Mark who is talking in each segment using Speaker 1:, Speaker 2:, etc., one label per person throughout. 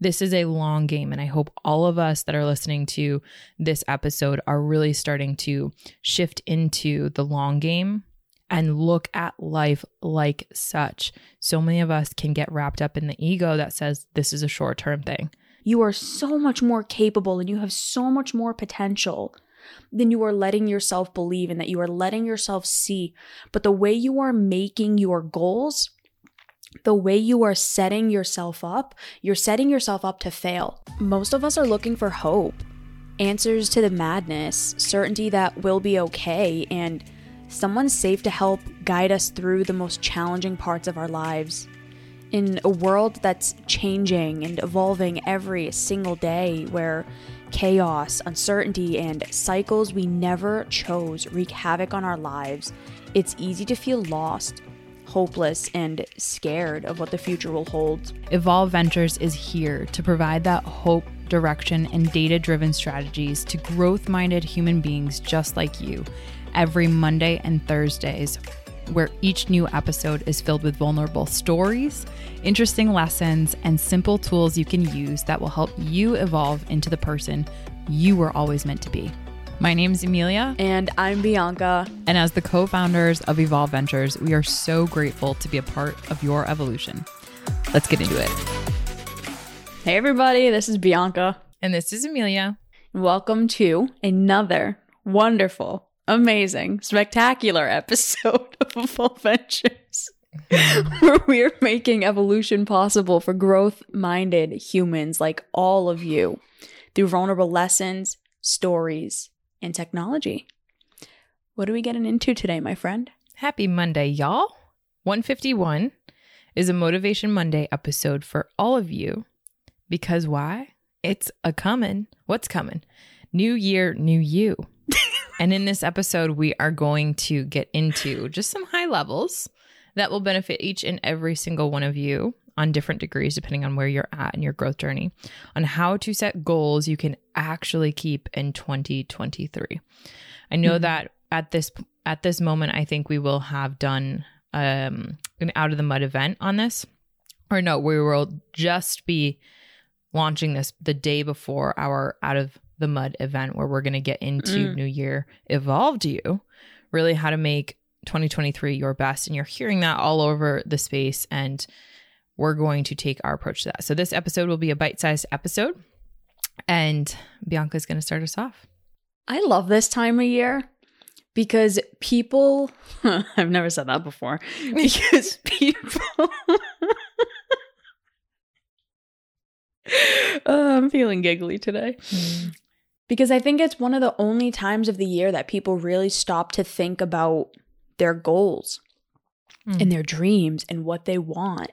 Speaker 1: This is a long game. And I hope all of us that are listening to this episode are really starting to shift into the long game and look at life like such. So many of us can get wrapped up in the ego that says this is a short term thing.
Speaker 2: You are so much more capable and you have so much more potential than you are letting yourself believe and that you are letting yourself see. But the way you are making your goals, the way you are setting yourself up, you're setting yourself up to fail. Most of us are looking for hope, answers to the madness, certainty that we'll be okay, and someone safe to help guide us through the most challenging parts of our lives. In a world that's changing and evolving every single day, where chaos, uncertainty, and cycles we never chose wreak havoc on our lives, it's easy to feel lost, hopeless, and scared of what the future will hold.
Speaker 1: Evolve Ventures is here to provide that hope, direction, and data driven strategies to growth minded human beings just like you every Monday and Thursdays, where each new episode is filled with vulnerable stories, interesting lessons, and simple tools you can use that will help you evolve into the person you were always meant to be. My name is Emilia.
Speaker 2: And I'm Bianca.
Speaker 1: And as the co founders of Evolve Ventures, we are so grateful to be a part of your evolution. Let's get into it.
Speaker 2: Hey, everybody, this is Bianca.
Speaker 1: And this is Emilia.
Speaker 2: Welcome to another wonderful, amazing, spectacular episode of Evolve Ventures. where we're making evolution possible for growth minded humans like all of you through vulnerable lessons, stories, and technology. What are we getting into today, my friend?
Speaker 1: Happy Monday, y'all. 151 is a Motivation Monday episode for all of you. Because why? It's a coming. What's coming? New year, new you. and in this episode, we are going to get into just some high levels that will benefit each and every single one of you on different degrees, depending on where you're at in your growth journey, on how to set goals you can actually keep in 2023. I know mm-hmm. that at this at this moment, I think we will have done um, an out of the mud event on this, or no, we will just be launching this the day before our out of the mud event, where we're going to get into mm. New Year evolved you, really how to make 2023 your best, and you're hearing that all over the space and we're going to take our approach to that. So this episode will be a bite-sized episode and Bianca's going to start us off.
Speaker 2: I love this time of year because people I've never said that before because people oh, I'm feeling giggly today. Mm. Because I think it's one of the only times of the year that people really stop to think about their goals mm. and their dreams and what they want.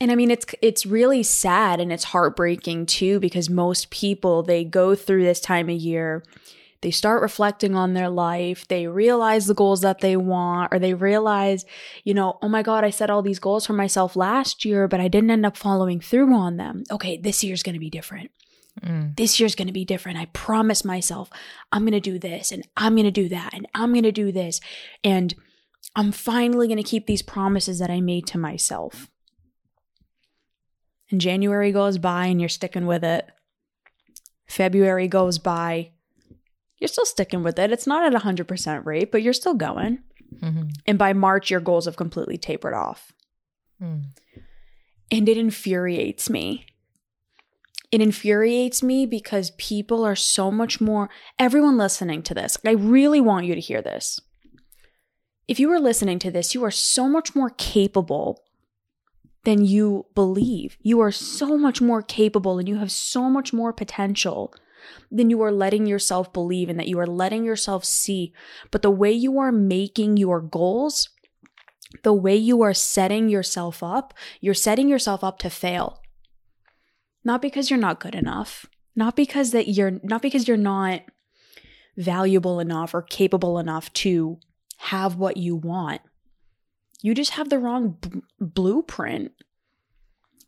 Speaker 2: And I mean it's it's really sad and it's heartbreaking too because most people they go through this time of year they start reflecting on their life, they realize the goals that they want or they realize, you know, oh my god, I set all these goals for myself last year but I didn't end up following through on them. Okay, this year's going to be different. Mm. This year's going to be different. I promise myself I'm going to do this and I'm going to do that and I'm going to do this and I'm finally going to keep these promises that I made to myself and January goes by and you're sticking with it. February goes by, you're still sticking with it. It's not at 100% rate, but you're still going. Mm-hmm. And by March, your goals have completely tapered off. Mm. And it infuriates me. It infuriates me because people are so much more, everyone listening to this, I really want you to hear this. If you are listening to this, you are so much more capable than you believe. You are so much more capable and you have so much more potential than you are letting yourself believe and that you are letting yourself see. But the way you are making your goals, the way you are setting yourself up, you're setting yourself up to fail. Not because you're not good enough, not because that you're not because you're not valuable enough or capable enough to have what you want. You just have the wrong b- blueprint.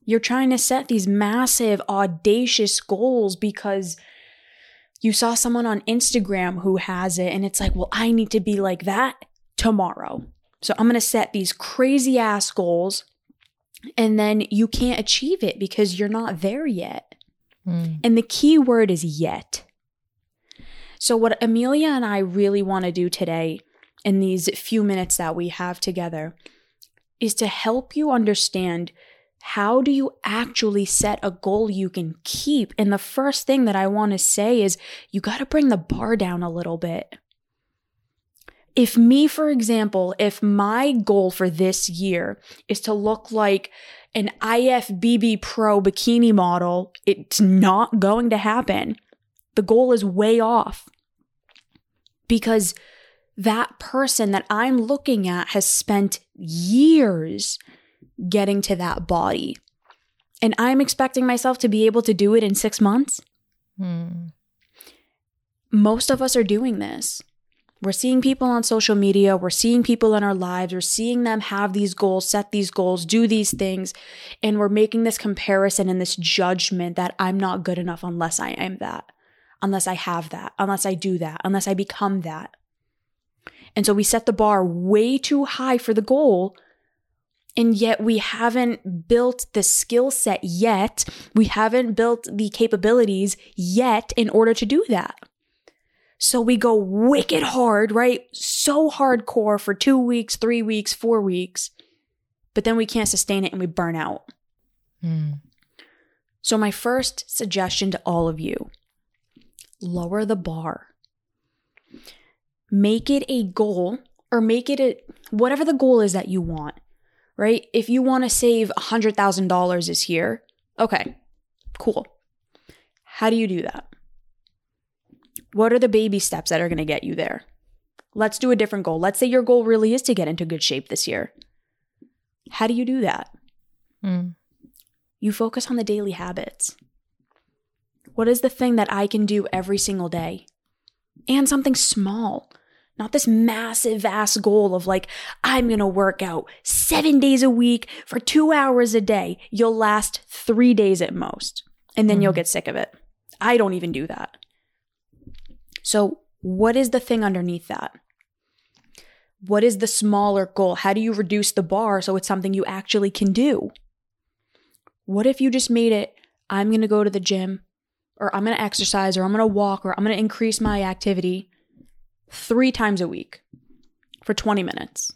Speaker 2: You're trying to set these massive, audacious goals because you saw someone on Instagram who has it, and it's like, well, I need to be like that tomorrow. So I'm going to set these crazy ass goals And then you can't achieve it because you're not there yet.
Speaker 1: Mm.
Speaker 2: And the key word is yet. So, what Emilia and I really want to do today in these few minutes that we have together is to help you understand how do you actually set a goal you can keep? And the first thing that I want to say is you got to bring the bar down a little bit. If me, for example, if my goal for this year is to look like an IFBB Pro bikini model, it's not going to happen. The goal is way off because that person that I'm looking at has spent years getting to that body. And I'm expecting myself to be able to do it in six months.
Speaker 1: Mm.
Speaker 2: Most of us are doing this. We're seeing people on social media, we're seeing people in our lives, we're seeing them have these goals, set these goals, do these things, and we're making this comparison and this judgment that I'm not good enough unless I am that, unless I have that, unless I do that, unless I become that. And so we set the bar way too high for the goal. And yet we haven't built the skill set yet. We haven't built the capabilities yet in order to do that. So we go wicked hard, right? So hardcore for two weeks, three weeks, four weeks, but then we can't sustain it and we burn out.
Speaker 1: Mm.
Speaker 2: So, my first suggestion to all of you lower the bar. Make it a goal or make it a whatever the goal is that you want, right? If you want to save $100,000 this year, okay, cool. How do you do that? What are the baby steps that are going to get you there? Let's do a different goal. Let's say your goal really is to get into good shape this year. How do you do that?
Speaker 1: Mm.
Speaker 2: You focus on the daily habits. What is the thing that I can do every single day? And something small, not this massive, ass goal of like, I'm going to work out seven days a week for two hours a day. You'll last three days at most, and then you'll
Speaker 1: Mhm.
Speaker 2: get sick of it. I don't even do that. So, what is the thing underneath that? What is the smaller goal? How do you reduce the bar so it's something you actually can do? What if you just made it, I'm going to go to the gym, or I'm going to exercise, or I'm going to walk, or I'm going to increase my activity three times a week for 20 minutes?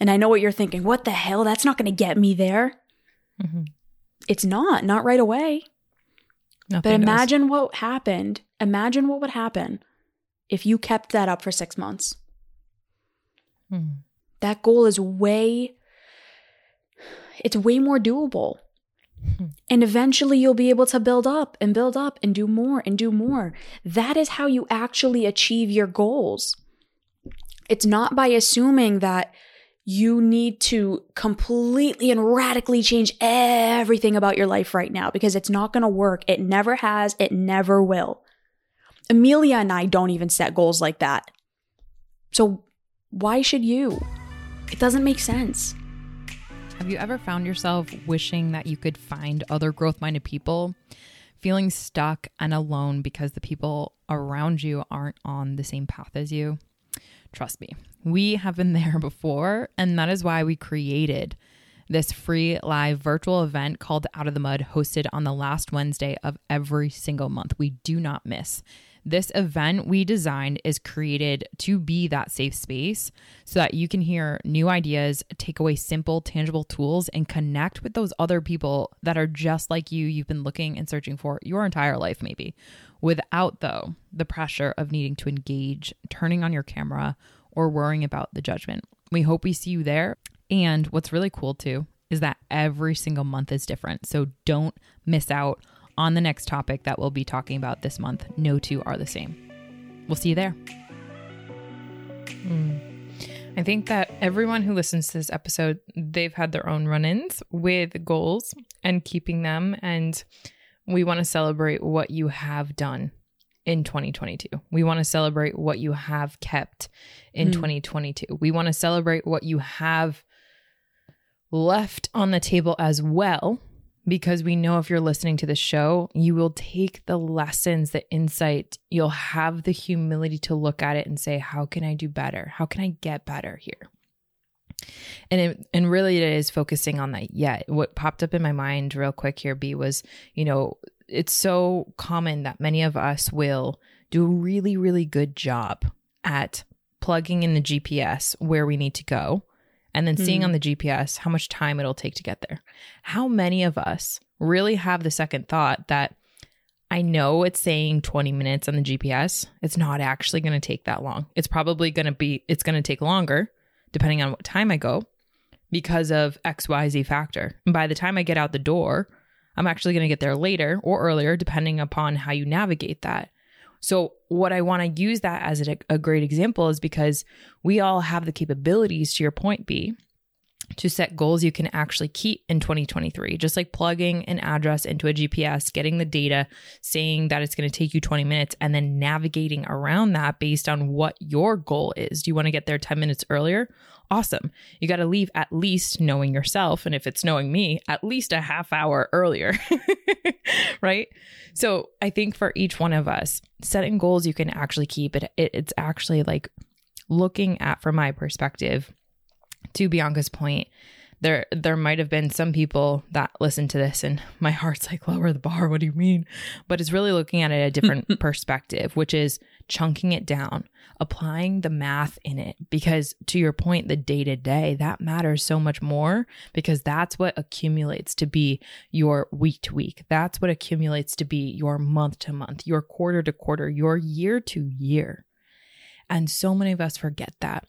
Speaker 2: And I know what you're thinking. What the hell? That's not going to get me there.
Speaker 1: Mhm.
Speaker 2: It's not, not right away.
Speaker 1: Nothing
Speaker 2: But
Speaker 1: does.
Speaker 2: imagine what happened. Imagine what would happen if you kept that up for six months.
Speaker 1: Mm.
Speaker 2: That goal is way, it's way more doable. And eventually you'll be able to build up and build up and do more and do more. That is how you actually achieve your goals. It's not by assuming that you need to completely and radically change everything about your life right now because it's not going to work. It never has, it never will. Emilia and I don't even set goals like that. So why should you? It doesn't make sense.
Speaker 1: Have you ever found yourself wishing that you could find other growth minded people, feeling stuck and alone because the people around you aren't on the same path as you? Trust me, we have been there before, and that is why we created this free live virtual event called Out of the Mud, hosted on the last Wednesday of every single month. We do not miss. This event we designed is created to be that safe space so that you can hear new ideas, take away simple, tangible tools, and connect with those other people that are just like you, you've been looking and searching for your entire life, maybe, without, though, the pressure of needing to engage, turning on your camera, or worrying about the judgment. We hope we see you there. And what's really cool, too, is that every single month is different. So don't miss out on the next topic that we'll be talking about this month. No two are the same. We'll see you there. I think that everyone who listens to this episode, they've had their own run ins with goals and keeping them. And we want to celebrate what you have done in 2022. We want to celebrate what you have kept in
Speaker 2: Hmm.
Speaker 1: 2022. We want to celebrate what you have left on the table as well because we know if you're listening to the show, you will take the lessons, the insight, you'll have the humility to look at it and say, How can I do better? How can I get better here? And it, and really it is focusing on that yet. What popped up in my mind real quick here, B, was, you know, it's so common that many of us will do a really, really good job at plugging in the GPS where we need to go and then seeing mm. on the GPS how much time it'll take to get there. How many of us really have the second thought that I know it's saying 20 minutes on the GPS. It's not actually going to take that long. It's probably going to be, it's going to take longer depending on what time I go because of XYZ factor. And by the time I get out the door, I'm actually going to get there later or earlier, depending upon how you navigate that. So, what I want to use that as a, a great example is because we all have the capabilities, to your point, B, to set goals you can actually keep in 2023. Just like plugging an address into a GPS, getting the data, saying that it's going to take you 20 minutes, and then navigating around that based on what your goal is. Do you want to get there 10 minutes earlier? Awesome. You got to leave at least knowing yourself. And if it's knowing me, at least a half hour earlier. right. So I think for each one of us, setting goals you can actually keep it, it it's actually like looking at, from my perspective, to Bianca's point, there there might have been some people that listen to this and my heart's like lower the bar. What do you mean? But it's really looking at it a different perspective which is chunking it down applying the math in it. Because to your point the day to day that matters so much more because that's what accumulates to be your week to week that's what accumulates to be your month to month your quarter to quarter your year to year and so many of us forget that.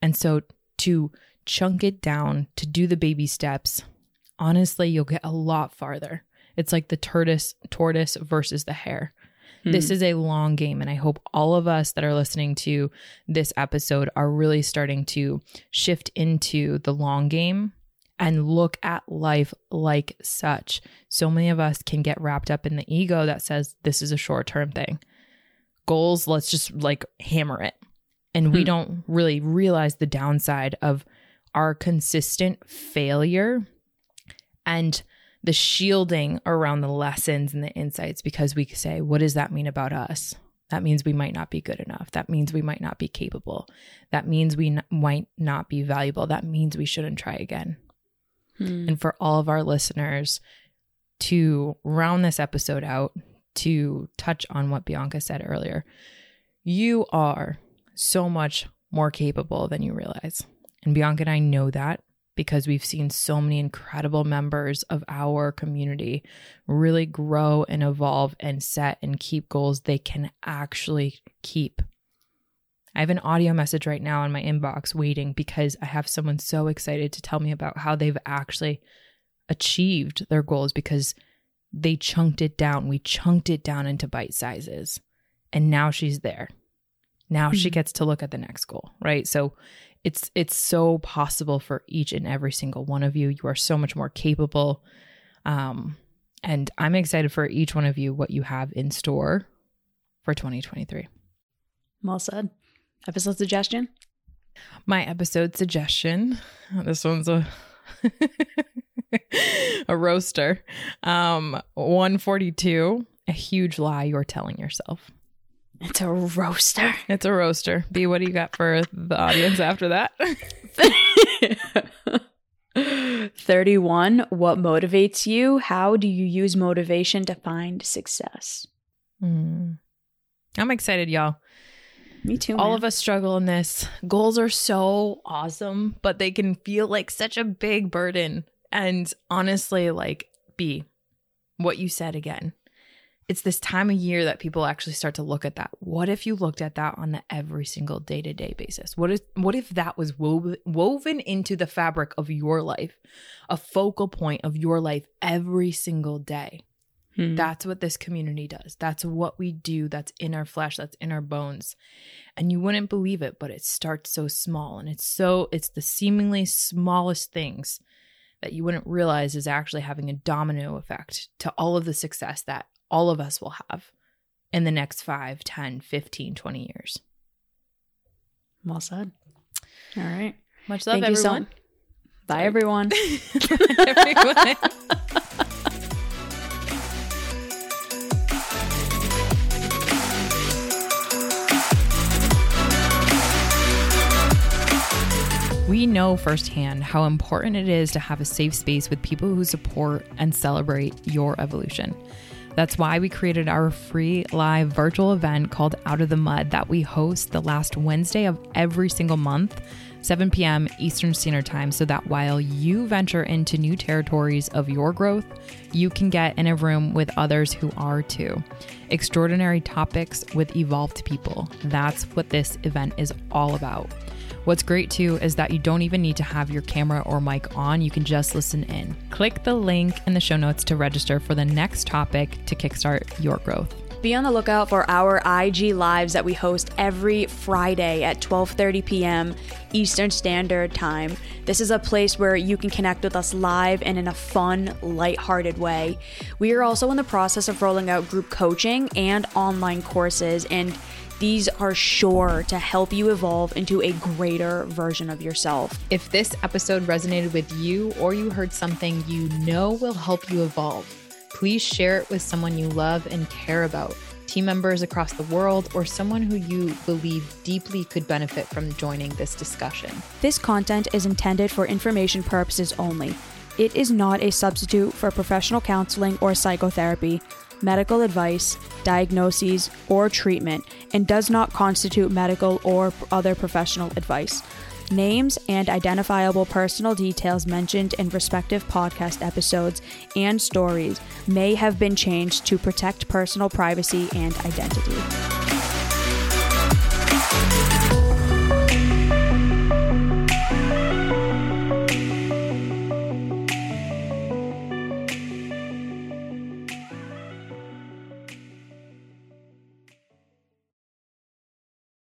Speaker 1: And so to chunk it down to do the baby steps, honestly, you'll get a lot farther. It's like the tortoise tortoise versus the hare. Hmm. This is a long game and I hope all of us that are listening to this episode are really starting to shift into the long game and look at life like such. So many of us can get wrapped up in the ego that says this is a short-term thing. Goals, let's just like hammer it. And hmm. we don't really realize the downside of our consistent failure and the shielding around the lessons and the insights because we say, what does that mean about us? That means we might not be good enough. That means we might not be capable. That means we n- might not be valuable. That means we shouldn't try again. Hmm. And for all of our listeners to round this episode out, to touch on what Bianca said earlier, you are so much more capable than you realize. And Bianca and I know that because we've seen so many incredible members of our community really grow and evolve and set and keep goals they can actually keep. I have an audio message right now in my inbox waiting because I have someone so excited to tell me about how they've actually achieved their goals because they chunked it down. We chunked it down into bite sizes. And now she's there. Now mm-hmm. she gets to look at the next goal, right? So it's it's so possible for each and every single one of you. You are so much more capable. Um, and I'm excited for each one of you what you have in store for 2023.
Speaker 2: Well said. Episode suggestion?
Speaker 1: My episode suggestion. This one's a a roaster. Um 142, a huge lie you're telling yourself.
Speaker 2: It's a roaster.
Speaker 1: It's a roaster. B, what do you got for the audience after that?
Speaker 2: 31. What motivates you? How do you use motivation to find success?
Speaker 1: Mm. I'm excited, y'all.
Speaker 2: Me too.
Speaker 1: All
Speaker 2: man.
Speaker 1: of us struggle in this. Goals are so awesome, but they can feel like such a big burden. And honestly, like, B, what you said again it's this time of year that people actually start to look at that. What if you looked at that on the every single day to day basis? What if what if that was woven, woven into the fabric of your life, a focal point of your life every single day? Hmm. That's what this community does. That's what we do. That's in our flesh. That's in our bones. And you wouldn't believe it, but it starts so small. And it's so, it's the seemingly smallest things that you wouldn't realize is actually having a domino effect to all of the success that all of us will have in the next 5, 10, 15, 20 years.
Speaker 2: Well said. All right.
Speaker 1: Much love, Thank everyone. So
Speaker 2: Bye, everyone. Bye, everyone.
Speaker 1: We We know firsthand how important it is to have a safe space with people who support and celebrate your evolution. That's why we created our free live virtual event called Out of the Mud that we host the last Wednesday of every single month, 7 p.m. Eastern Standard Time, so that while you venture into new territories of your growth, you can get in a room with others who are too. Extraordinary topics with evolved people. That's what this event is all about. What's great too is that you don't even need to have your camera or mic on, you can just listen in. Click the link in the show notes to register for the next topic to kickstart your growth.
Speaker 2: Be on the lookout for our IG lives that we host every Friday at 12:30 p.m. Eastern Standard Time. This is a place where you can connect with us live and in a fun, light-hearted way. We are also in the process of rolling out group coaching and online courses and these are sure to help you evolve into a greater version of yourself.
Speaker 1: If this episode resonated with you or you heard something you know will help you evolve, please share it with someone you love and care about, team members across the world, or someone who you believe deeply could benefit from joining this discussion.
Speaker 2: This content is intended for information purposes only. It is not a substitute for professional counseling or psychotherapy medical advice, diagnoses, or treatment, and does not constitute medical or other professional advice. Names and identifiable personal details mentioned in respective podcast episodes and stories may have been changed to protect personal privacy and identity.